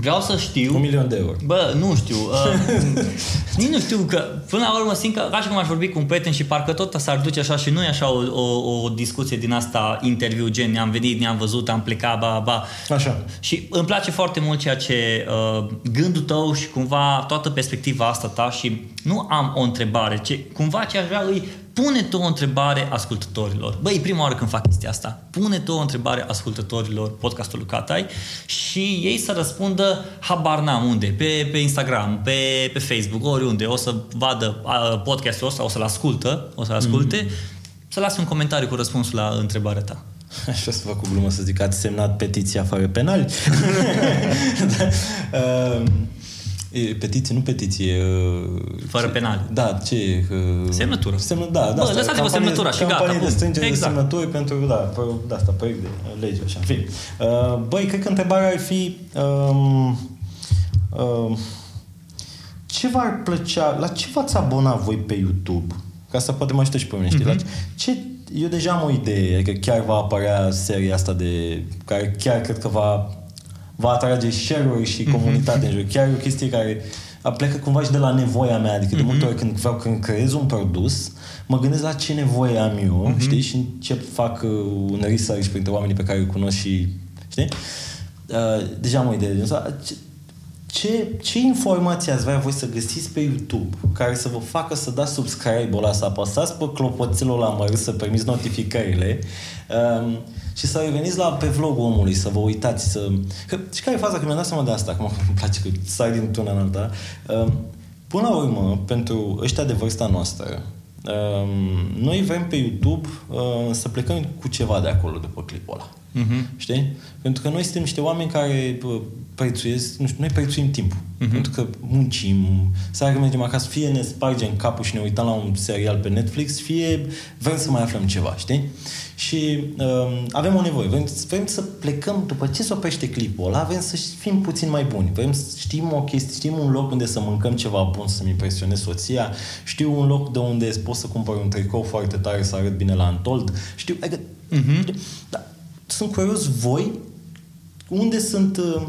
vreau să știu... Un milion de euro. Bă, nu știu. Uh, nici nu știu că, până la urmă, simt că, ca și cum aș vorbi cu un prieten și parcă tot s-ar duce așa și nu e așa o, o, o discuție din asta, interviu, gen, ne-am venit, ne-am văzut, am plecat, ba, ba. Așa. Și îmi place foarte mult ceea ce uh, gândul tău și cumva toată perspectiva asta ta și nu am o întrebare, ce, cumva ce aș vrea îi pune tu o întrebare ascultătorilor. Băi, e prima oară când fac chestia asta. Pune tu o întrebare ascultătorilor podcastul Catai și ei să răspundă habar n-am unde, pe, pe Instagram, pe, pe Facebook, oriunde. O să vadă uh, podcastul ăsta, o să-l ascultă, o să-l asculte, mm-hmm. să lase un comentariu cu răspunsul la întrebarea ta. Așa să fac cu glumă să zic că ați semnat petiția fără penali. da. uh, E, petiție, nu petiție. Fără ce, penal. Da, ce? Semnătură. Semnă, da, da. Bă, lăsați-vă semnătura și gata. de strângere exact. de semnături pentru, da, da, asta, proiect de lege, așa, în fin. Băi, cred că întrebarea ar fi um, um, ce v-ar plăcea, la ce v-ați abona voi pe YouTube? Ca să poate mai ajută și pe mine, știi? Mm-hmm. La ce, eu deja am o idee, că chiar va apărea seria asta de, care chiar cred că va va atrage share-uri și mhm. comunitate mm-hmm. în jur. Chiar e o chestie care plecă cumva și de la nevoia mea. Adică mm-hmm. de multe mhm. ori când vreau, când creez un produs, mă gândesc la ce nevoie am eu, mm-hmm. știi? Și încep fac uh, un research printre oamenii pe care îi cunosc și, știi? Uh, deja am o idee. Ce, ce, ce informații ați vrea voi să găsiți pe YouTube care să vă facă să dați subscribe-ul ăla, să apăsați pe clopoțelul la măr, să permiți notificările um, și să reveniți la pe vlogul omului, să vă uitați, să... Că, și care e faza? Că mi-am dat seama de asta, că îmi place că stai din una în alta. Um, până la urmă, pentru ăștia de vârsta noastră, um, noi vrem pe YouTube uh, să plecăm cu ceva de acolo după clipul ăla. Uh-huh. Știi? Pentru că noi suntem niște oameni care prețuiesc, nu știu, noi prețuim timpul. Uh-huh. Pentru că muncim, să mergem acasă, fie ne spargem capul și ne uităm la un serial pe Netflix, fie vrem să mai aflăm ceva, știi? Și um, avem o nevoie. Vrem, vrem să plecăm, după ce se oprește clipul ăla, vrem să fim puțin mai buni. Vrem să știm o chestie, știm un loc unde să mâncăm ceva bun, să-mi impresionez soția, știu un loc de unde pot să cumpăr un tricou foarte tare să arăt bine la Antold, știu, adică, uh-huh. da, sunt curios voi unde sunt uh,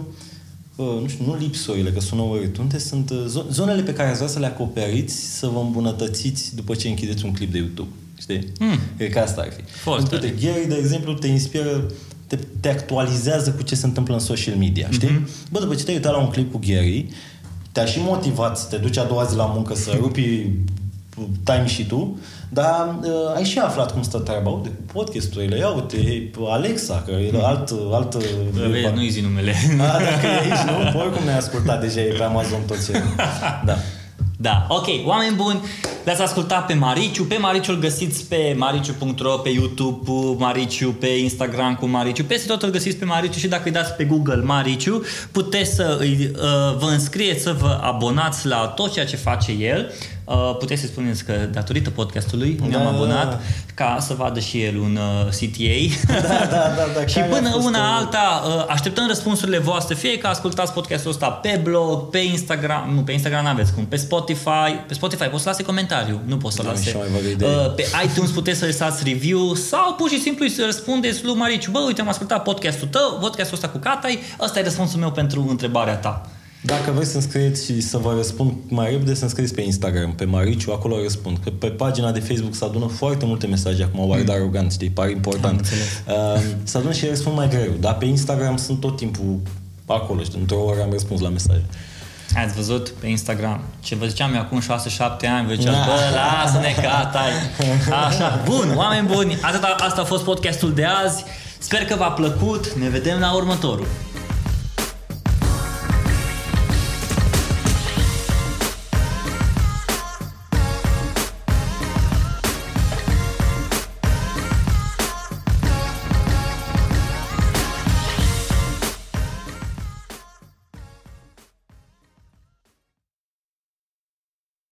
uh, nu știu, nu lipsurile, că sună urât, unde sunt uh, zo- zonele pe care ați vrea să le acoperiți, să vă îmbunătățiți după ce închideți un clip de YouTube. Știi? Mm. Cred că asta ar fi. Foarte Uite, Gary, de exemplu, te inspiră te, te actualizează cu ce se întâmplă în social media, știi? Mm-hmm. Bă, după ce te-ai uitat la un clip cu Gary, te-a și motivat să te duci a doua zi la muncă, să rupi time și tu, dar uh, ai și aflat cum stă treaba. Uite, cu podcasturile, ia uite, Alexa, că e alt... alt Vezi, nu-i zi numele. A, dacă e aici, nu? Oricum ne-ai ascultat deja, e pe Amazon tot ce... Da. Da, ok, oameni buni, l-ați ascultat pe Mariciu, pe Mariciu îl găsiți pe mariciu.ro, pe YouTube cu Mariciu, pe Instagram cu Mariciu, peste tot îl găsiți pe Mariciu și dacă îi dați pe Google Mariciu, puteți să îi, uh, vă înscrieți, să vă abonați la tot ceea ce face el. Uh, puteți să spuneți că datorită podcastului ne-am Da. abonat ca să vadă și el un uh, CTA. Da, da, da, da. și care a până fost, una uh, alta, uh, așteptăm răspunsurile voastre, fie că ascultați podcastul ăsta pe blog, pe Instagram, nu, pe Instagram n-aveți cum, pe Spotify, pe Spotify poți să lase comentariu, nu poți să Da, lase. și mai vagă idee. Uh, pe iTunes puteți să lăsați review sau pur și simplu să răspundeți lui Mariciu, bă, uite, am ascultat podcastul tău, podcastul ăsta cu Catai, ăsta e răspunsul meu pentru întrebarea ta. Dacă vreți să înscrieți și să vă răspund mai repede, să înscrieți pe Instagram, pe Mariciu, acolo răspund. Că pe pagina de Facebook se adună foarte multe mesaje acum, oare mm. arogant, știi, pare important. Uh, se adună și răspund mai greu, dar pe Instagram sunt tot timpul acolo, știi, într-o oră am răspuns la mesaje. Ați văzut pe Instagram ce vă ziceam eu acum 6-7 ani, vă ziceam, Da. bă, lasă-ne Catai. Așa, bun, oameni buni, atâta, asta a fost podcastul de azi. Sper că v-a plăcut, ne vedem la următorul.